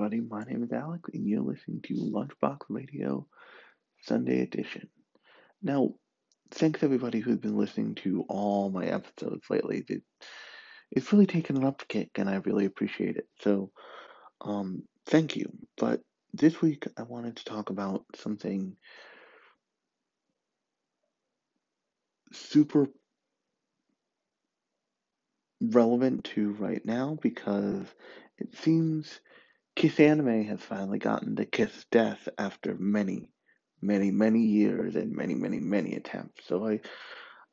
everybody. My name is Alec, and you're listening to Lunchbox Radio Sunday Edition. Now, thanks everybody who's been listening to all my episodes lately. It's really taken an upkick, and I really appreciate it. So, um, thank you. But this week, I wanted to talk about something super relevant to right now because it seems Kiss Anime has finally gotten to Kiss Death after many, many, many years and many, many, many attempts. So I,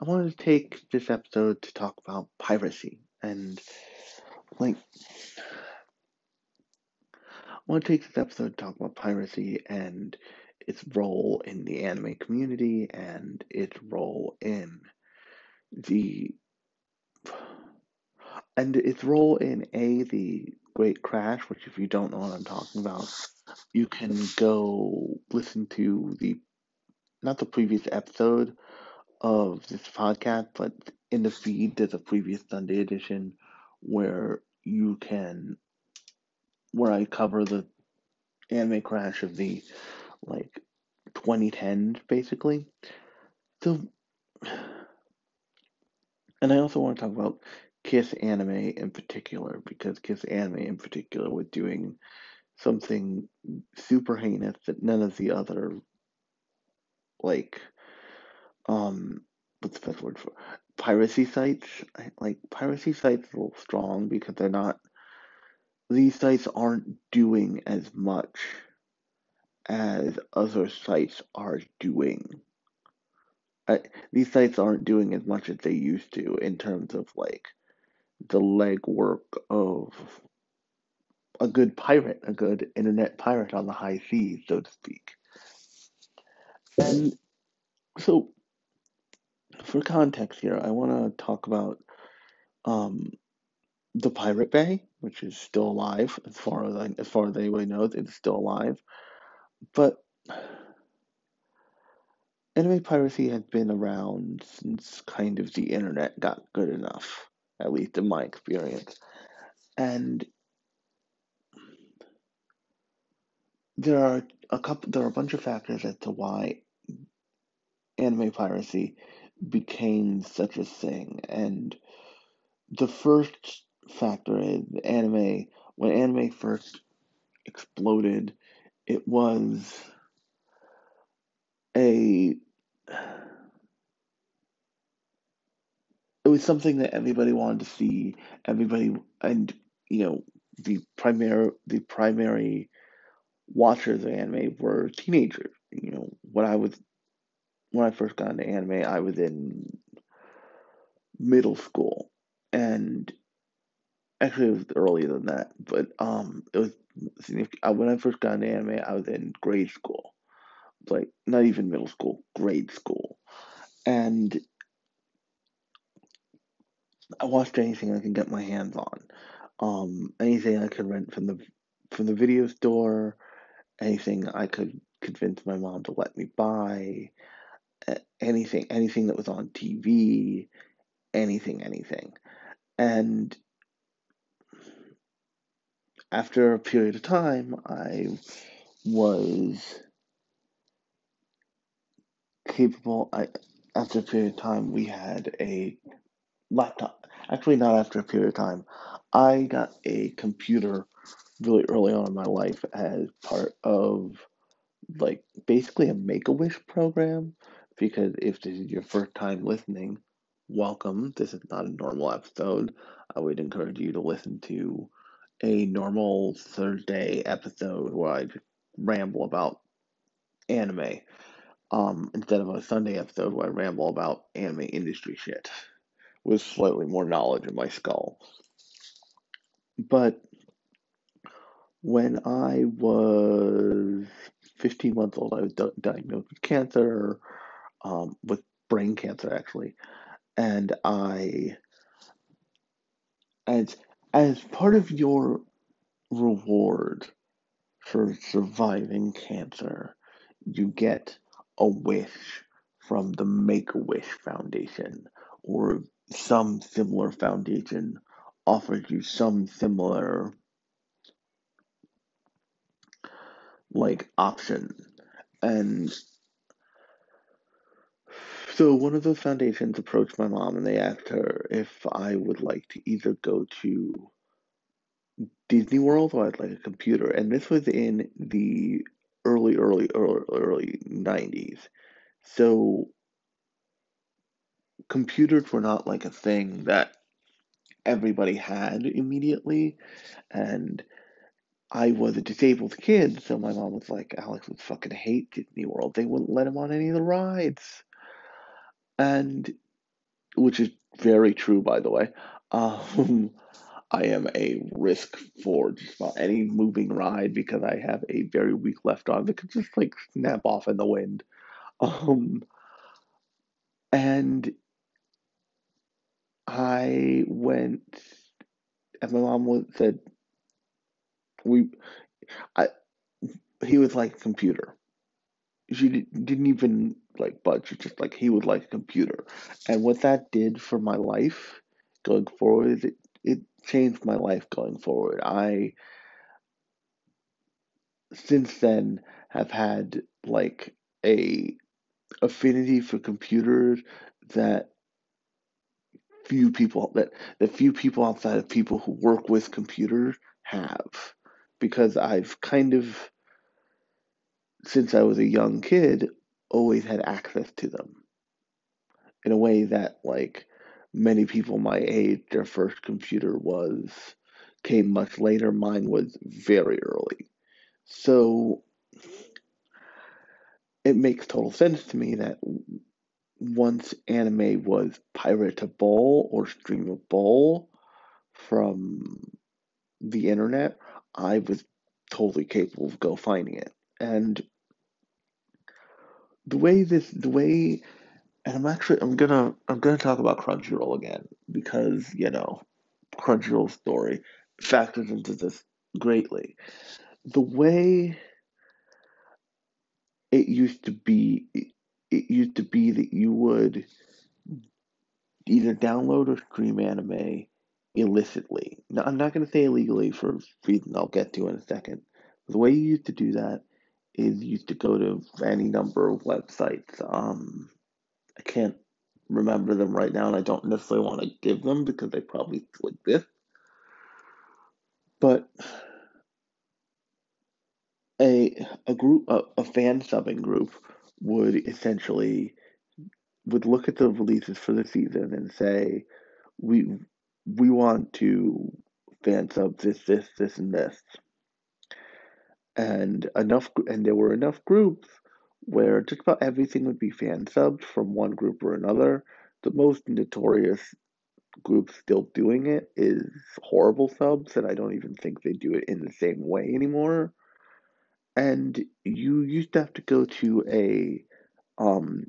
I wanted to take this episode to talk about piracy and like. I want to take this episode to talk about piracy and its role in the anime community and its role in the and its role in a the Great Crash, which if you don't know what I'm talking about, you can go listen to the not the previous episode of this podcast, but in the feed there's a previous Sunday edition where you can where I cover the anime crash of the like 2010s basically. So and I also want to talk about Kiss Anime in particular, because Kiss Anime in particular was doing something super heinous that none of the other, like, um, what's the best word for piracy sites? Like, piracy sites are a little strong because they're not, these sites aren't doing as much as other sites are doing. I, these sites aren't doing as much as they used to in terms of like the legwork of a good pirate, a good internet pirate on the high seas, so to speak. And so, for context here, I want to talk about um, the Pirate Bay, which is still alive as far as I, as far as anybody knows, it's still alive. But anime piracy has been around since kind of the internet got good enough at least in my experience. And there are a couple there are a bunch of factors as to why anime piracy became such a thing. And the first factor is anime when anime first exploded, it was a it was something that everybody wanted to see. Everybody and you know the primary the primary watchers of anime were teenagers. You know when I was when I first got into anime, I was in middle school, and actually it was earlier than that. But um, it was uh, when I first got into anime, I was in grade school, like not even middle school, grade school, and I watched anything I could get my hands on. Um, anything I could rent from the from the video store, anything I could convince my mom to let me buy, anything anything that was on TV, anything anything. And after a period of time, I was capable. I after a period of time, we had a laptop. Actually, not after a period of time. I got a computer really early on in my life as part of like basically a make a wish program. Because if this is your first time listening, welcome. This is not a normal episode. I would encourage you to listen to a normal Thursday episode where I ramble about anime um, instead of a Sunday episode where I ramble about anime industry shit with slightly more knowledge in my skull. But when I was 15 months old, I was di- diagnosed with cancer, um, with brain cancer actually, and I, as as part of your reward for surviving cancer, you get a wish from the Make a Wish Foundation or some similar foundation offers you some similar like option. And so one of those foundations approached my mom and they asked her if I would like to either go to Disney World or I'd like a computer. And this was in the early, early, early, early 90s. So computers were not like a thing that everybody had immediately. And I was a disabled kid, so my mom was like, Alex would fucking hate Disney World. They wouldn't let him on any of the rides. And, which is very true, by the way. Um, I am a risk for just about any moving ride because I have a very weak left arm that could just like snap off in the wind. Um, and I went, and my mom said, "We, I." He was like computer. She didn't even like budge. It's just like he would like a computer, and what that did for my life going forward it it changed my life going forward. I since then have had like a affinity for computers that few people that the few people outside of people who work with computers have. Because I've kind of since I was a young kid always had access to them. In a way that like many people my age their first computer was came much later. Mine was very early. So it makes total sense to me that once anime was piratable or streamable from the internet, I was totally capable of go finding it. And the way this, the way, and I'm actually, I'm gonna, I'm gonna talk about Crunchyroll again because you know, Crunchyroll story factors into this greatly. The way it used to be, it, used to be that you would either download or stream anime illicitly. Now, I'm not going to say illegally for reasons I'll get to in a second. The way you used to do that is you used to go to any number of websites. Um, I can't remember them right now, and I don't necessarily want to give them because they probably like this. But a a group a, a fan subbing group would essentially would look at the releases for the season and say, we we want to fan sub this, this, this, and this. And enough, and there were enough groups where just about everything would be fan subbed from one group or another. The most notorious group still doing it is HorribleSubs, and I don't even think they do it in the same way anymore. And you used to have to go to a um,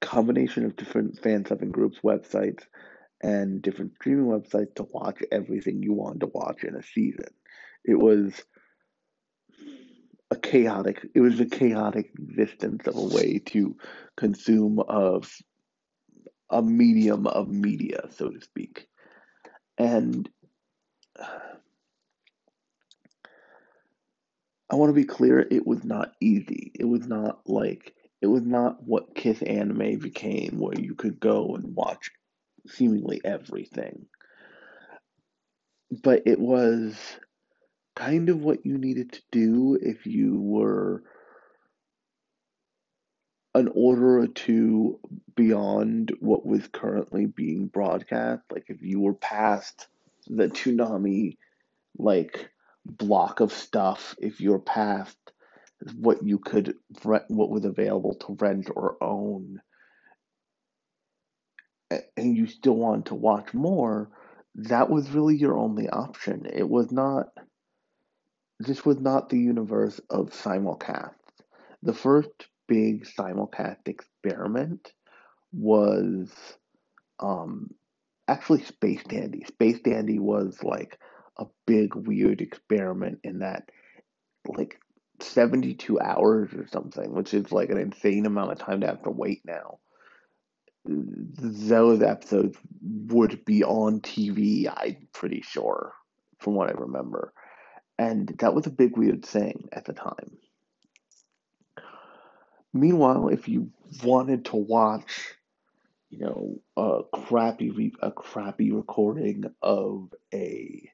combination of different fan subbing groups, websites, and different streaming websites to watch everything you wanted to watch in a season. It was a chaotic it was a chaotic existence of a way to consume of a medium of media, so to speak. And I want to be clear, it was not easy. It was not like it was not what Kiss Anime became, where you could go and watch seemingly everything. But it was kind of what you needed to do if you were an order or two beyond what was currently being broadcast. Like if you were past the Toonami like block of stuff, if you're past what you could rent, what was available to rent or own, and you still wanted to watch more, that was really your only option. It was not. This was not the universe of simulcasts The first big simulcast experiment was um, actually Space Dandy. Space Dandy was like a big weird experiment in that like 72 hours or something, which is like an insane amount of time to have to wait now. Those episodes would be on TV, I'm pretty sure, from what I remember. And that was a big weird thing at the time. Meanwhile, if you wanted to watch, you know, a crappy re- a crappy recording of a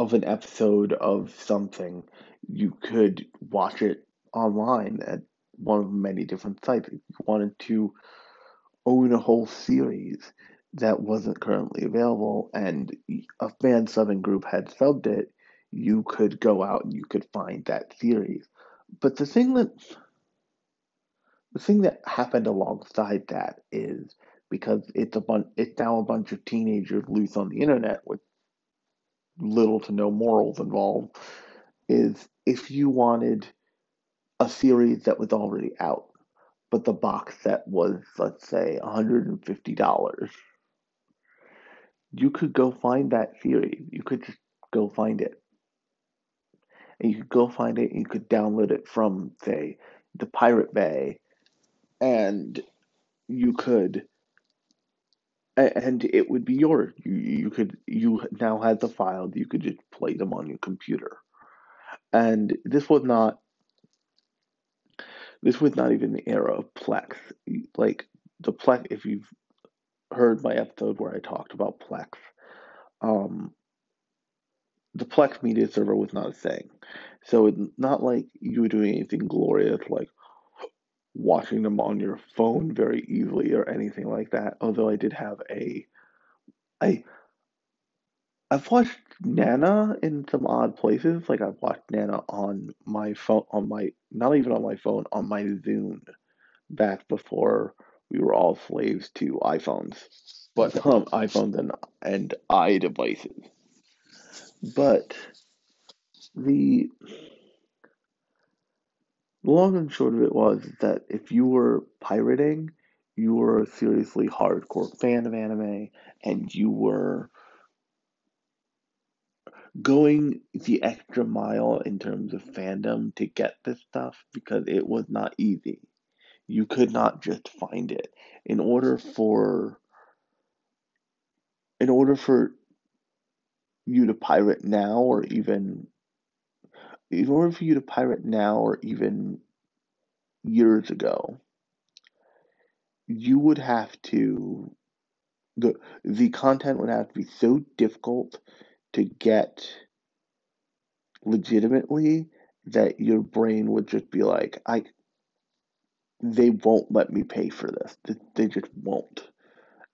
of an episode of something, you could watch it online at one of many different sites. If you wanted to own a whole series that wasn't currently available and a fan subbing group had subbed it, you could go out and you could find that series. But the thing that the thing that happened alongside that is because it's a bunch it's now a bunch of teenagers loose on the internet with little to no morals involved is if you wanted a series that was already out but the box set was let's say $150 you could go find that series. You could just go find it. And you could go find it and you could download it from say the pirate bay and you could and it would be yours you, you could you now had the file you could just play them on your computer. And this was not this was not even the era of plex. Like the plex if you've heard my episode where i talked about plex um the plex media server was not a thing. So it's not like you were doing anything glorious like watching them on your phone very easily or anything like that. Although I did have a, I, I've watched Nana in some odd places. Like I've watched Nana on my phone, on my not even on my phone, on my Zune, back before we were all slaves to iPhones, but um, iPhones and and i devices. But the the long and short of it was that if you were pirating, you were a seriously hardcore fan of anime and you were going the extra mile in terms of fandom to get this stuff because it was not easy. You could not just find it. In order for in order for you to pirate now or even in order for you to pirate now or even years ago, you would have to the the content would have to be so difficult to get legitimately that your brain would just be like, I they won't let me pay for this. They just won't.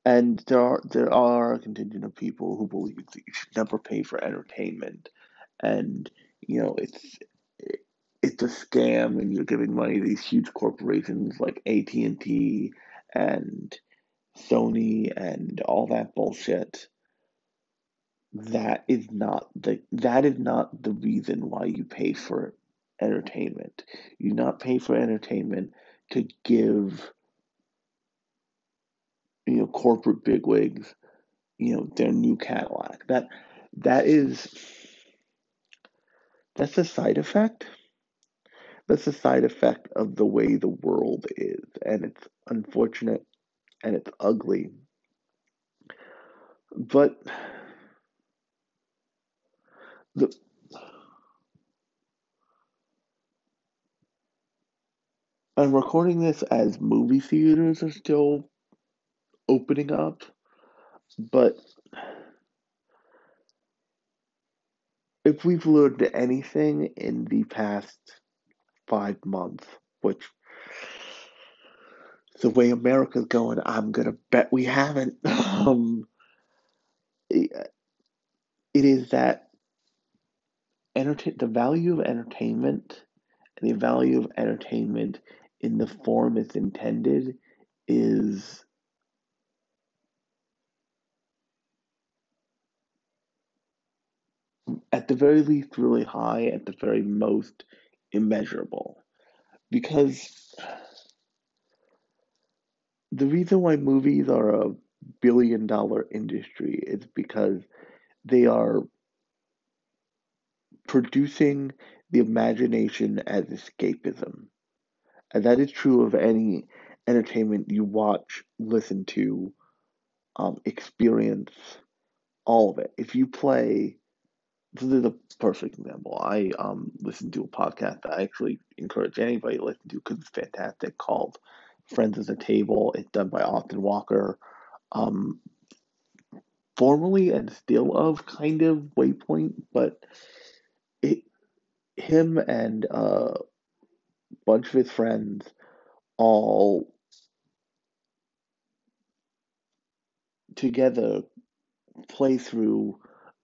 And there are there are a contingent of people who believe that you should never pay for entertainment, and you know it's it's a scam, and you're giving money to these huge corporations like AT and T and Sony and all that bullshit. That is not the that is not the reason why you pay for entertainment. You not pay for entertainment to give you know corporate bigwigs you know their new Cadillac. That that is that's a side effect. That's a side effect of the way the world is, and it's unfortunate and it's ugly. But the I'm recording this as movie theaters are still opening up, but if we've learned anything in the past five months, which the way America's going, I'm gonna bet we haven't. Um, it, is that entertain the value of entertainment and the value of entertainment in the form it's intended is at the very least really high, at the very most immeasurable. Because the reason why movies are a billion dollar industry is because they are producing the imagination as escapism. And that is true of any entertainment you watch, listen to, um, experience, all of it. If you play, this is a perfect example. I um listen to a podcast that I actually encourage anybody to listen to because it's fantastic called Friends at the Table. It's done by Austin Walker. Um, formerly and still of kind of Waypoint, but it him and a bunch of his friends all together play through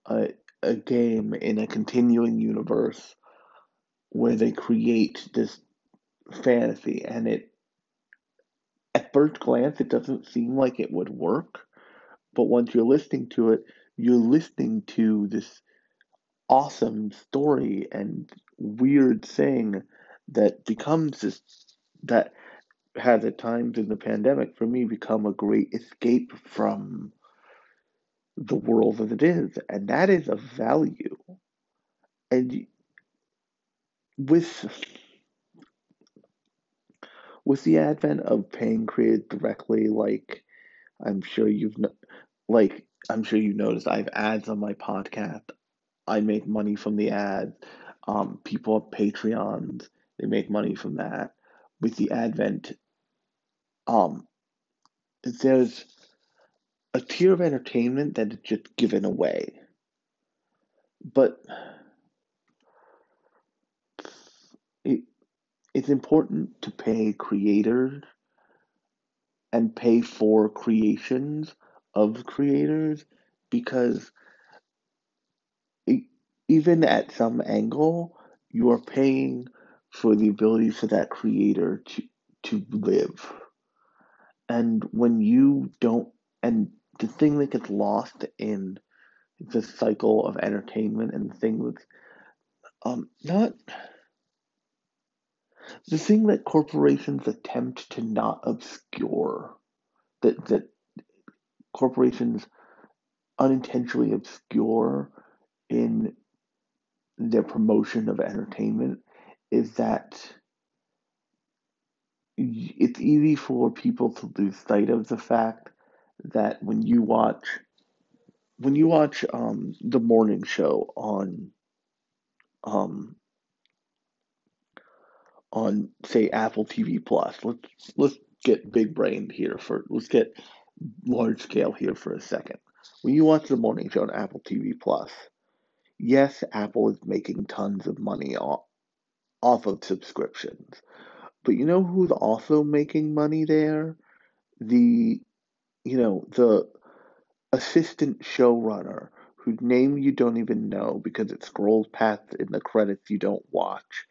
a, a game in a continuing universe where they create this fantasy and it at first glance it doesn't seem like it would work but once you're listening to it you're listening to this awesome story and weird thing that becomes this that has at times in the pandemic for me become a great escape from the world as it is and that is a value. And with with the advent of paying creators directly like i'm sure you've like i'm sure you noticed i have ads on my podcast. I make money from the ads um, people have patreons they make money from that. With the advent um there's a tier of entertainment that is just given away. But it, it's important to pay creators and pay for creations of creators because it, even at some angle you are paying for the ability for that creator to to live. And when you don't and the thing that gets lost in the cycle of entertainment and the thing with um not the thing that corporations attempt to not obscure that that corporations unintentionally obscure in their promotion of entertainment is that it's easy for people to lose sight of the fact that when you watch when you watch um, the morning show on um, on say Apple TV Plus, let's let's get big brained here for let's get large scale here for a second. When you watch the morning show on Apple TV Plus, yes, Apple is making tons of money off, off of subscriptions. But you know who's also making money there? The you know, the assistant showrunner whose name you don't even know because it scrolls past in the credits you don't watch.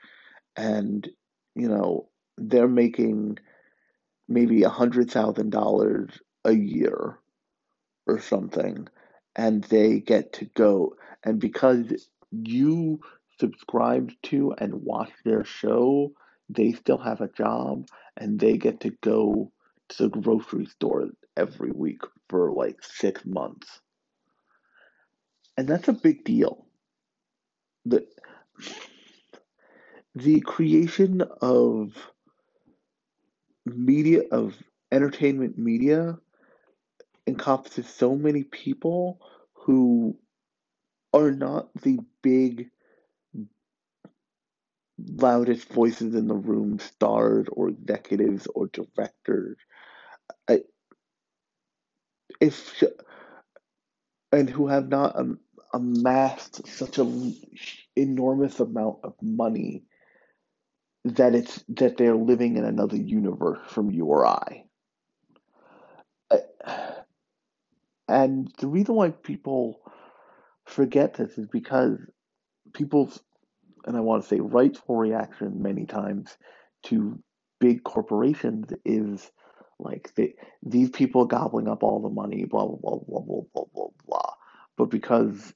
And, you know, they're making maybe a hundred thousand dollars a year or something and they get to go and because you subscribed to and watch their show they still have a job and they get to go to the grocery store every week for like six months. And that's a big deal. The, the creation of media, of entertainment media, encompasses so many people who are not the big loudest voices in the room, stars or executives or directors. I, if and who have not amassed such an enormous amount of money that it's that they're living in another universe from you or I. And the reason why people forget this is because people's and I want to say rightful reaction many times to big corporations is like they, these people gobbling up all the money, blah blah blah blah blah blah blah blah. But because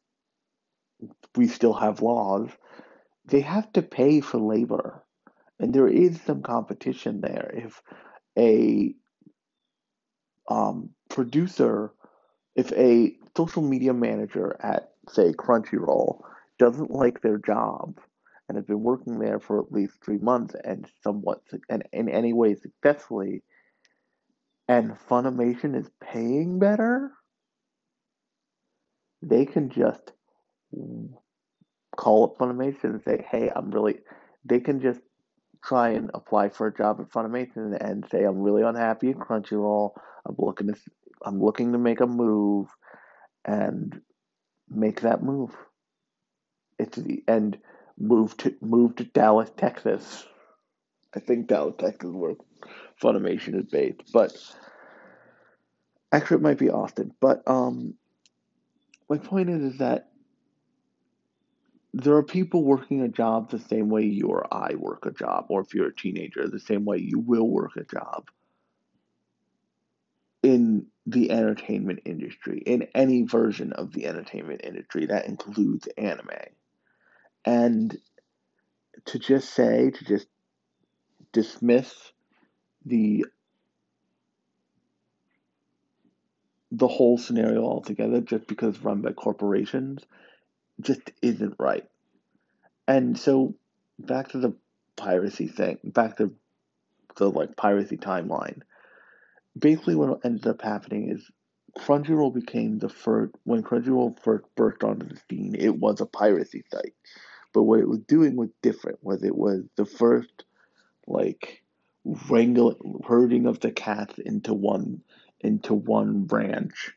we still have laws, they have to pay for labor, and there is some competition there. If a um, producer, if a social media manager at say Crunchyroll doesn't like their job and have been working there for at least three months and somewhat and in any way successfully, and Funimation is paying better, they can just call up Funimation and say, "Hey, I'm really." They can just try and apply for a job at Funimation and say, "I'm really unhappy at Crunchyroll. I'm looking to, I'm looking to make a move," and make that move. It's the and move to move to Dallas, Texas. I think Dallas, Texas, where Funimation is based, but actually it might be Austin. But um, my point is, is that there are people working a job the same way you or I work a job, or if you're a teenager, the same way you will work a job in the entertainment industry, in any version of the entertainment industry. That includes anime. And to just say, to just dismiss the the whole scenario altogether just because run by corporations just isn't right. And so back to the piracy thing, back to the like piracy timeline. Basically what ended up happening is Crunchyroll became the first when Crunchyroll first burst onto the scene, it was a piracy site. But what it was doing was different, was it was the first like wrangling herding of the cats into one into one branch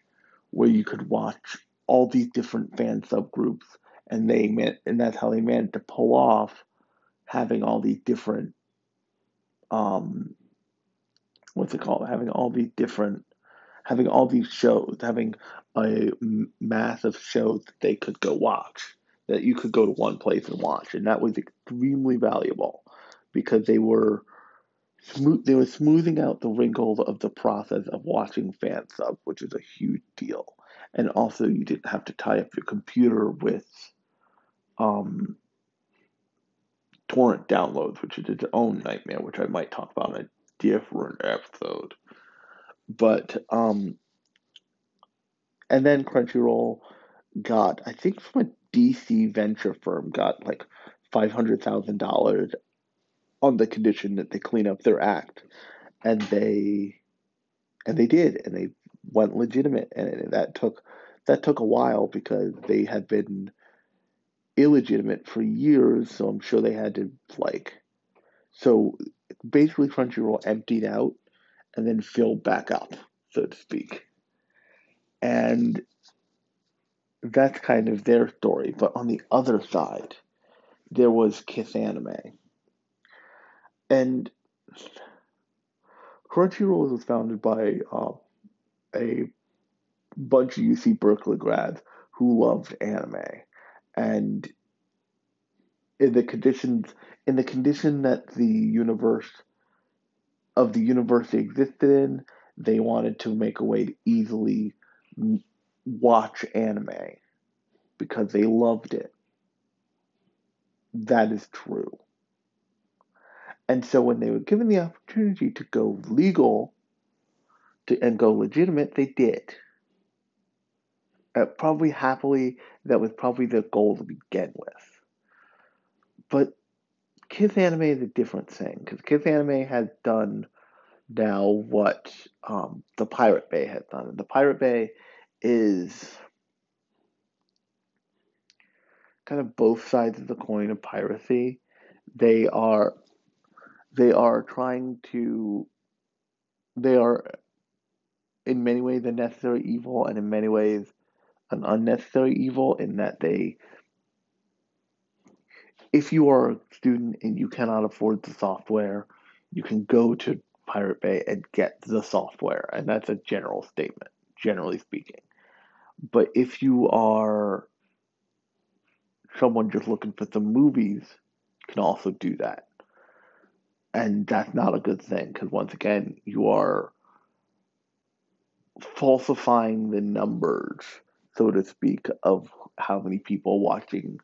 where you could watch all these different fan subgroups and they meant and that's how they managed to pull off having all these different um what's it called? Having all these different having all these shows having a massive show that they could go watch that you could go to one place and watch. And that was extremely valuable because they were smooth they were smoothing out the wrinkles of the process of watching fan sub, which is a huge deal. And also you didn't have to tie up your computer with um, torrent downloads, which is its own nightmare, which I might talk about in a different episode. But um and then Crunchyroll got, I think from a DC venture firm, got like five hundred thousand dollars on the condition that they clean up their act, and they and they did, and they went legitimate, and that took that took a while because they had been illegitimate for years. So I'm sure they had to like so basically Crunchyroll emptied out and then filled back up, so to speak. And that's kind of their story. But on the other side, there was Kiss Anime. And Crunchyroll was founded by uh, a bunch of UC Berkeley grads who loved anime, and in the conditions in the condition that the universe of the university existed in, they wanted to make a way to easily watch anime because they loved it. That is true. And so when they were given the opportunity to go legal to, and go legitimate, they did. Uh, probably happily, that was probably the goal to begin with. But Kiss Anime is a different thing because Kiss Anime has done now what um, the Pirate Bay has done. The Pirate Bay is kind of both sides of the coin of piracy. They are they are trying to they are in many ways a necessary evil and in many ways an unnecessary evil in that they if you are a student and you cannot afford the software you can go to pirate bay and get the software and that's a general statement generally speaking. But if you are someone just looking for some movies can also do that and that's not a good thing because once again you are falsifying the numbers so to speak of how many people watching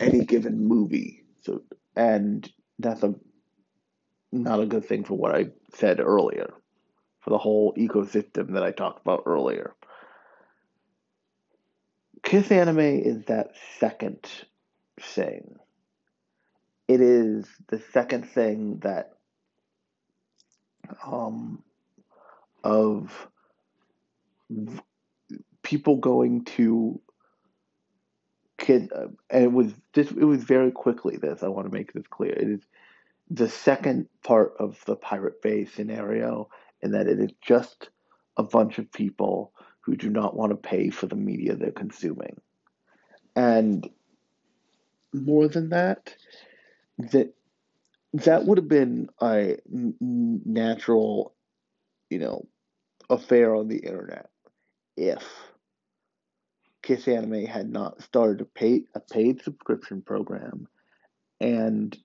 any given movie. So and that's a not a good thing for what i said earlier for the whole ecosystem that i talked about earlier. Kiss anime is that second thing it is the second thing that um, of people going to kid, uh, and it was this. It was very quickly. This I want to make this clear. It is the second part of the Pirate Bay scenario, in that it is just a bunch of people who do not want to pay for the media they're consuming, and more than that, that that would have been a natural, you know, affair on the internet if Kiss Anime had not started a paid a paid subscription program and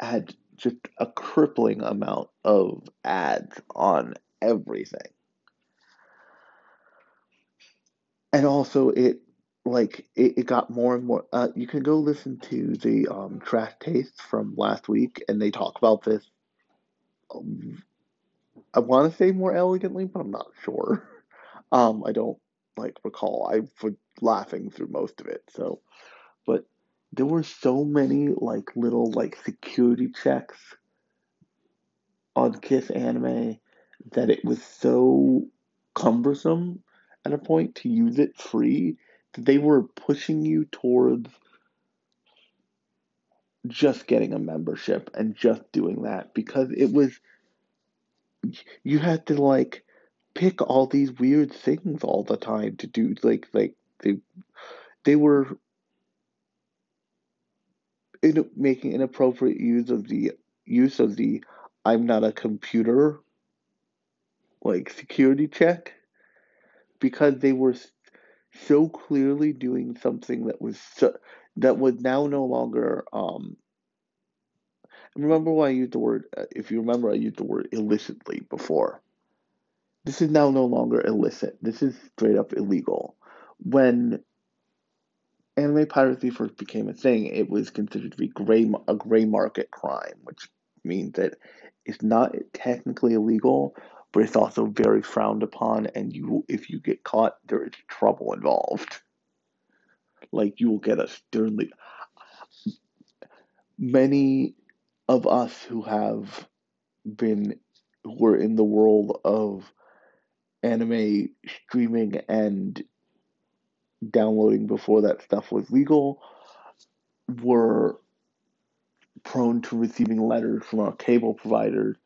had just a crippling amount of ads on everything. And also it like it, it got more and more uh, you can go listen to the um, trash taste from last week and they talk about this um, i want to say more elegantly but i'm not sure. Um, i don't like recall. I was laughing through most of it so but there were so many like little like security checks on kiss anime that it was so cumbersome at a point to use it free they were pushing you towards just getting a membership and just doing that because it was you had to like pick all these weird things all the time to do like like they they were in, making inappropriate use of the use of the I'm not a computer like security check because they were so clearly doing something that was so, that was now no longer um remember why I used the word uh, if you remember I used the word illicitly before. This is now no longer illicit. This is straight up illegal. When anime piracy first became a thing it was considered to be gray a gray market crime which means that it's not technically illegal but it's also very frowned upon and you if you get caught there is trouble involved. Like you will get a sternly many of us who have been who are in the world of anime streaming and downloading before that stuff was legal were prone to receiving letters from our cable providers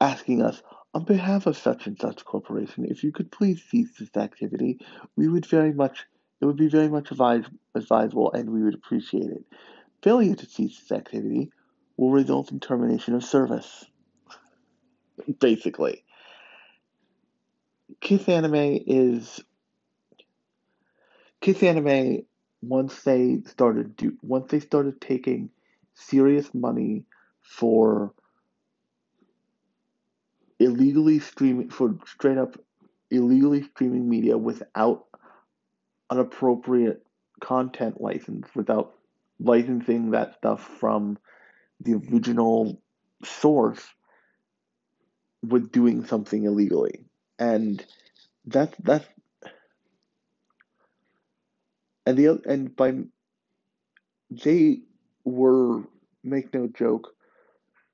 asking us, on behalf of such and such corporation, if you could please cease this activity, we would very much, it would be very much advise, advisable and we would appreciate it. Failure to cease this activity will result in termination of service. Basically. Kiss Anime is Kiss Anime once they started do once they started taking serious money for illegally streaming for straight up illegally streaming media without an appropriate content license, without licensing that stuff from the original source, was doing something illegally. And that's that's and the and by they were make no joke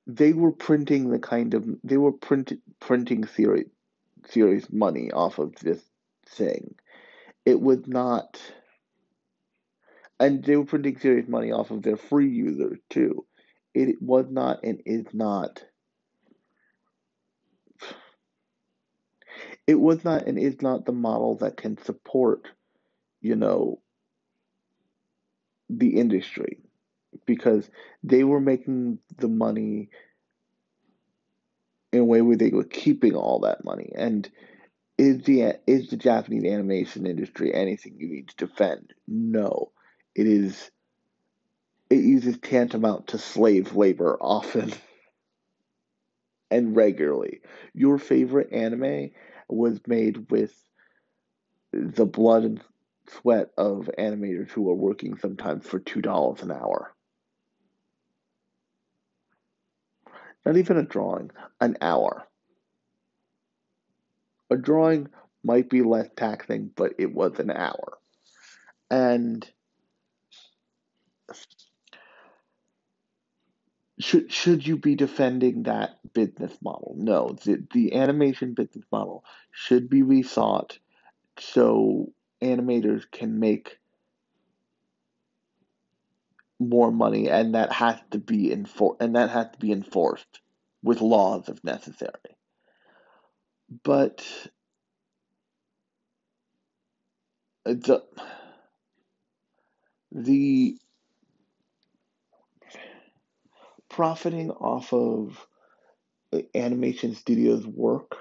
they were printing the kind of they were print, printing series serious money off of this thing. It was not and they were printing serious money off of their free users too. It was not and is not it was not and is not the model that can support, you know, the industry because they were making the money in a way where they were keeping all that money. And is the is the Japanese animation industry anything you need to defend? No, it is. It uses tantamount to slave labor often and regularly. Your favorite anime was made with the blood and sweat of animators who are working sometimes for two dollars an hour. Not even a drawing, an hour. A drawing might be less taxing, but it was an hour. And should should you be defending that business model? No, the, the animation business model should be rethought so animators can make more money, and that has to be enfor- and that has to be enforced with laws if necessary. But the the profiting off of uh, animation studios' work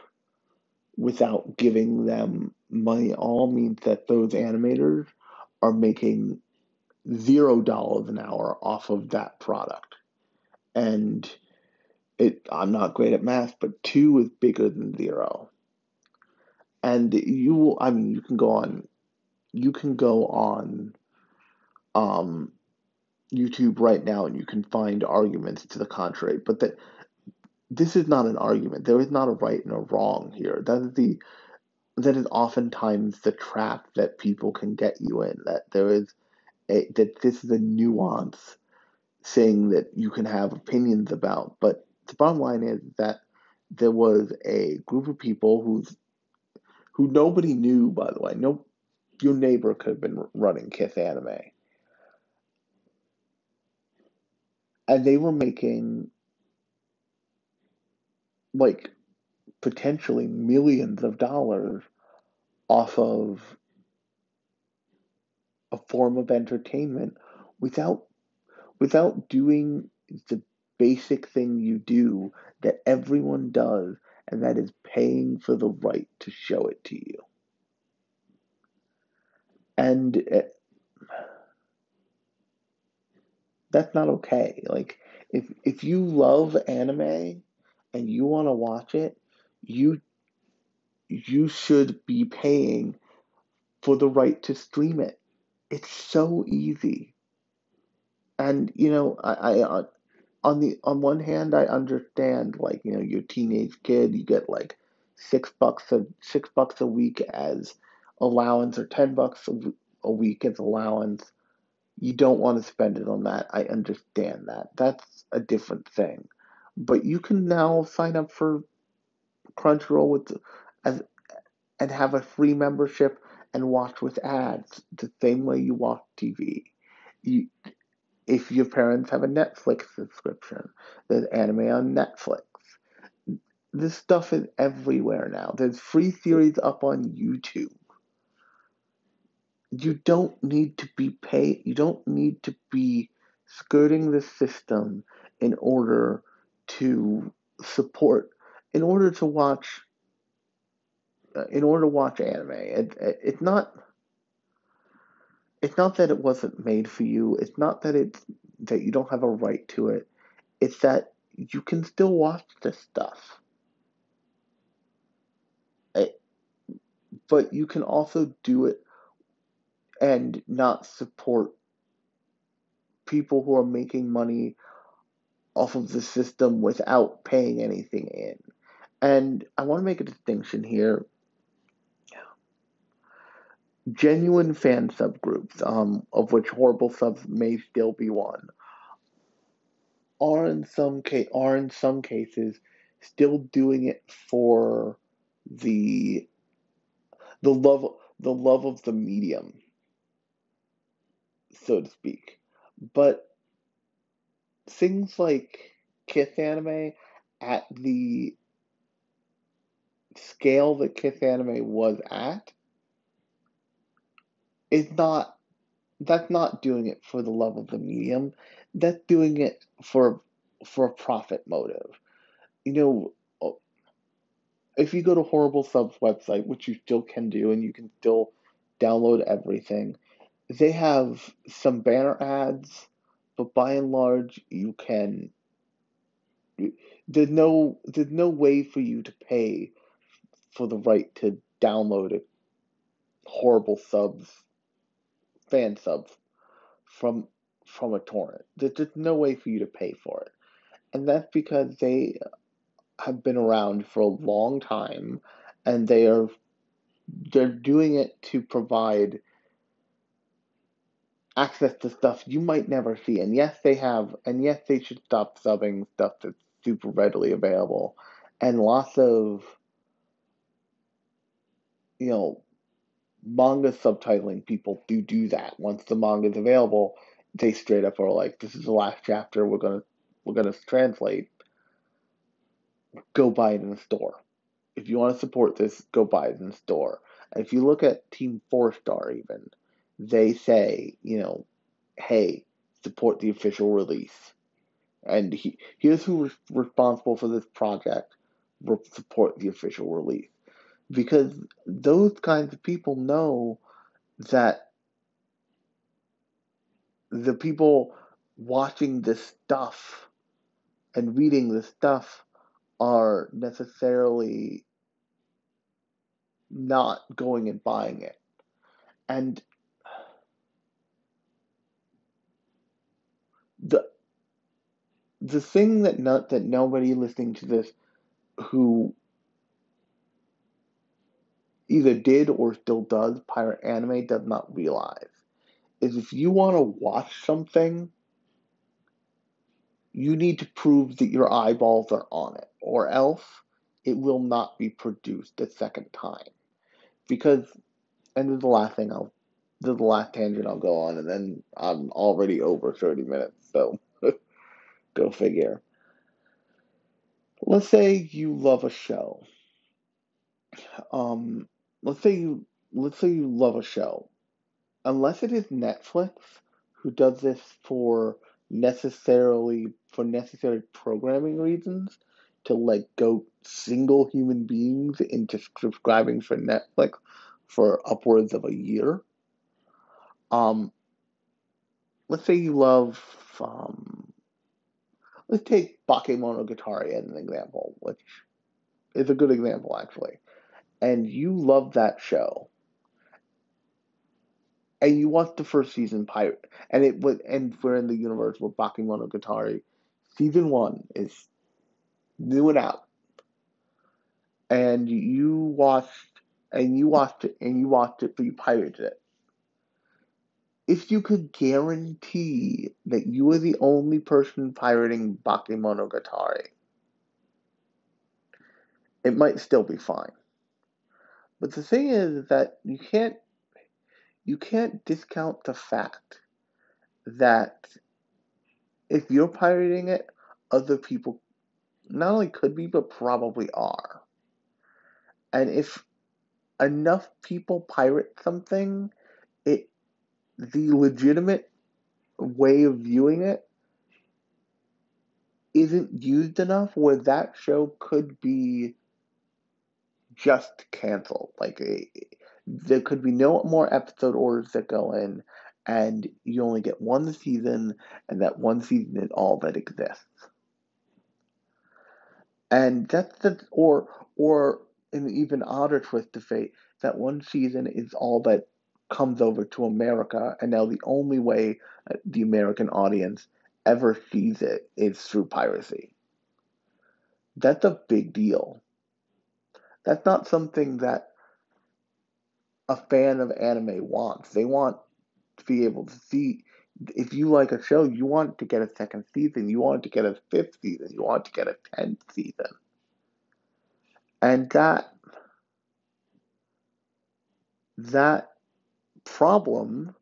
without giving them money all means that those animators are making zero dollars an hour off of that product. And it I'm not great at math, but two is bigger than zero. And you will I mean you can go on you can go on um YouTube right now and you can find arguments to the contrary, but that this is not an argument. There is not a right and a wrong here. That is the that is oftentimes the trap that people can get you in. That there is a, that this is a nuance thing that you can have opinions about. But the bottom line is that there was a group of people who's who nobody knew, by the way. No, your neighbor could have been running Kiss Anime, and they were making like potentially millions of dollars off of a form of entertainment without without doing the basic thing you do that everyone does and that is paying for the right to show it to you. And it, that's not okay. Like if if you love anime and you want to watch it you you should be paying for the right to stream it it's so easy. And you know I, I uh, on the on one hand I understand like you know your teenage kid you get like six bucks a six bucks a week as allowance or ten bucks a, a week as allowance. You don't want to spend it on that. I understand that. That's a different thing. But you can now sign up for Crunchyroll with as and have a free membership and watch with ads the same way you watch TV. You, if your parents have a Netflix subscription, there's anime on Netflix. This stuff is everywhere now. There's free series up on YouTube. You don't need to be paid. You don't need to be skirting the system in order to support, in order to watch Uh, in order to watch anime. It, it, it's not it's not that it wasn't made for you. It's not that it's that you don't have a right to it. It's that you can still watch this stuff. It, but you can also do it and not support people who are making money off of the system without paying anything in. And I want to make a distinction here genuine fan subgroups, um, of which HorribleSubs may still be one, are in some ca- are in some cases still doing it for the the love the love of the medium, so to speak. But things like Kiss Anime at the scale that Kiss Anime was at is not that's not doing it for the love of the medium. That's doing it for for a profit motive. You know, uh, if you go to HorribleSubs website, which you still can do, and you can still download everything, they have some banner ads, but by and large, you can. There's no there's no way for you to pay for the right to download a HorribleSubs fan subs from from a torrent. There's just no way for you to pay for it. And that's because they have been around for a long time and they are they're doing it to provide access to stuff you might never see. And yes, they have and yes, they should stop subbing stuff that's super readily available. And lots of you know manga subtitling people do do that once the manga is available they straight up are like, "This is the last chapter. We're gonna we're gonna translate. Go buy it in the store. If you want to support this, go buy it in the store." And if you look at Team Four Star, even they say, you know, "Hey, support the official release." And he, here's who's responsible for this project. Support the official release because those kinds of people know that the people watching this stuff and reading this stuff are necessarily not going and buying it. And the the thing that not that nobody listening to this who either did or still does pirate anime does not realize is if you want to watch something, you need to prove that your eyeballs are on it, or else it will not be produced a second time. Because, and this is the last thing I'll, this is the last tangent I'll go on, and then I'm already over 30 minutes, so go figure. Let's say you love a show. Um, let's say you let's say you love a show unless it is Netflix who does this for necessarily for necessary programming reasons to like go single human beings into subscribing for Netflix for upwards of a year. Um, let's say you love um, let's take Bakemonogatari as an example, which is a good example actually. And you love that show and you watch the first season pirate and it was and we're in the universe with Bakemonogatari. Season one is new and out. And you watched and you watched it and you watched it but you pirated it. If you could guarantee that you were the only person pirating Bakemonogatari, it might still be fine. But the thing is that you can't you can't discount the fact that if you're pirating it, other people not only could be, but probably are. And if enough people pirate something, it the legitimate way of viewing it isn't used enough where that show could be just canceled. Like a, there could be no more episode orders that go in, and you only get one season, and that one season is all that exists. And that's the or or an even odder twist to fate, that one season is all that comes over to America, and now the only way the American audience ever sees it is through piracy. That's a big deal. That's not something that a fan of anime wants. They want to be able to see if you like a show, you want to get a second season, you want to get a fifth season, you want to get a tenth season. And that that problem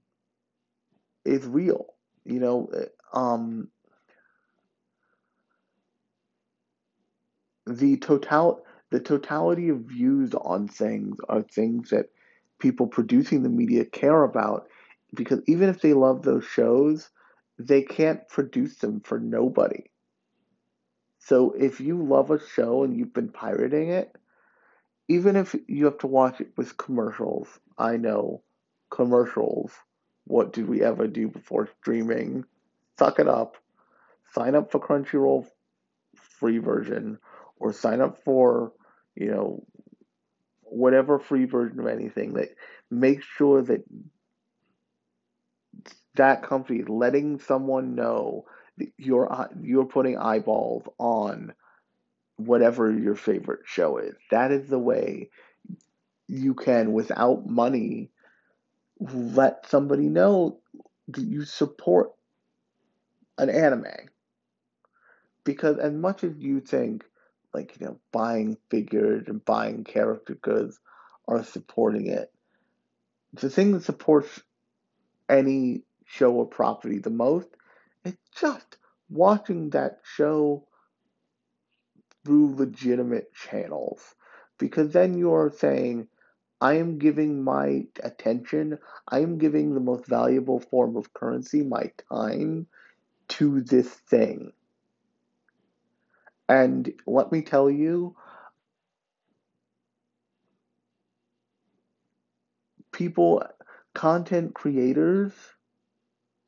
is real. You know, um, the total the totality of views on things are things that people producing the media care about because even if they love those shows, they can't produce them for nobody. So if you love a show and you've been pirating it, even if you have to watch it with commercials, I know commercials. What did we ever do before streaming? Suck it up. Sign up for Crunchyroll free version or sign up for, you know, whatever free version of anything that makes sure that that company is letting someone know that you're uh, you're putting eyeballs on whatever your favorite show is. That is the way you can, without money, let somebody know that you support an anime. Because as much as you think like you know buying figures and buying character goods are supporting it. The thing that supports any show or property the most, is just watching that show through legitimate channels. Because then you're saying, I am giving my attention, I am giving the most valuable form of currency, my time, to this thing. And let me tell you, people, content creators,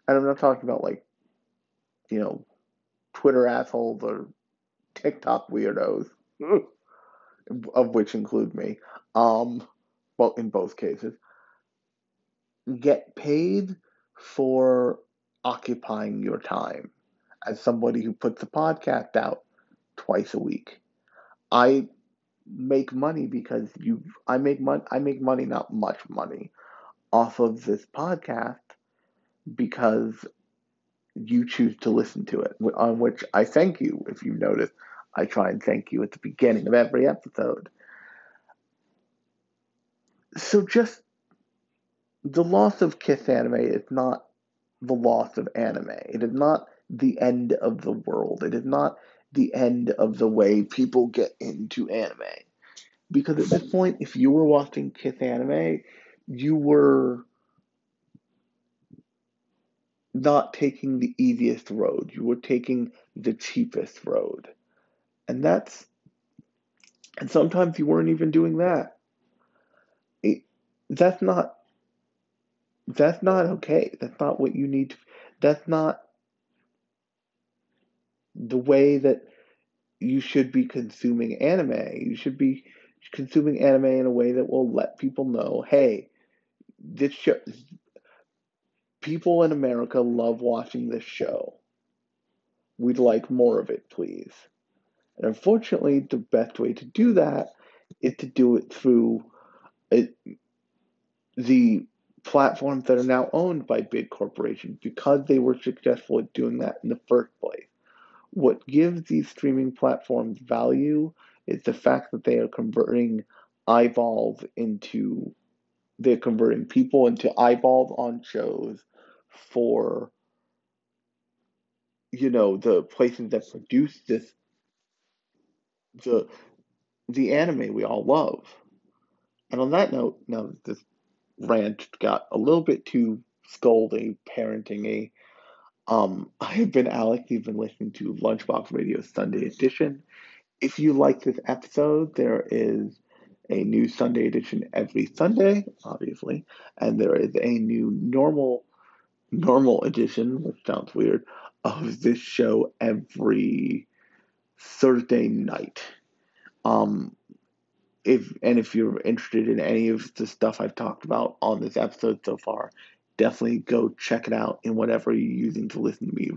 and I'm not talking about like, you know, Twitter assholes or TikTok weirdos, of which include me. Um, well, in both cases, get paid for occupying your time as somebody who puts a podcast out twice a week. I make money because you I make money I make money not much money off of this podcast because you choose to listen to it on which I thank you if you notice I try and thank you at the beginning of every episode so just the loss of Kiss Anime is not the loss of anime. It is not the end of the world. It is not the end of the way people get into anime. Because at that point, if you were watching Kiss Anime, you were not taking the easiest road. You were taking the cheapest road. And that's, and sometimes you weren't even doing that. It, that's not that's not okay. That's not what you need. To, that's not the way that you should be consuming anime. You should be consuming anime in a way that will let people know, hey, this show. People in America love watching this show. We'd like more of it, please. And unfortunately, the best way to do that is to do it through it, the platforms that are now owned by big corporations because they were successful at doing that in the first place. What gives these streaming platforms value is the fact that they are converting eyeballs into they're converting people into eyeballs on shows for you know the places that produce this the the anime we all love. And on that note, now this rant got a little bit too scolding, parenting Um, I have been Alex. You've been listening to Lunchbox Radio Sunday Edition. If you like this episode, there is a new Sunday edition every Sunday, obviously, and there is a new normal normal edition, which sounds weird, of this show every Thursday night. Um, if and if you're interested in any of the stuff I've talked about on this episode so far, definitely go check it out in whatever you're using to listen to me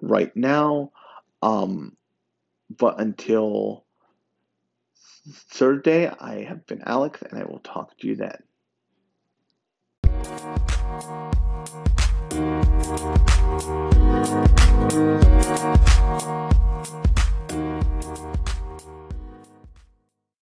right now. Um, but until Thursday, I have been Alex, and I will talk to you then.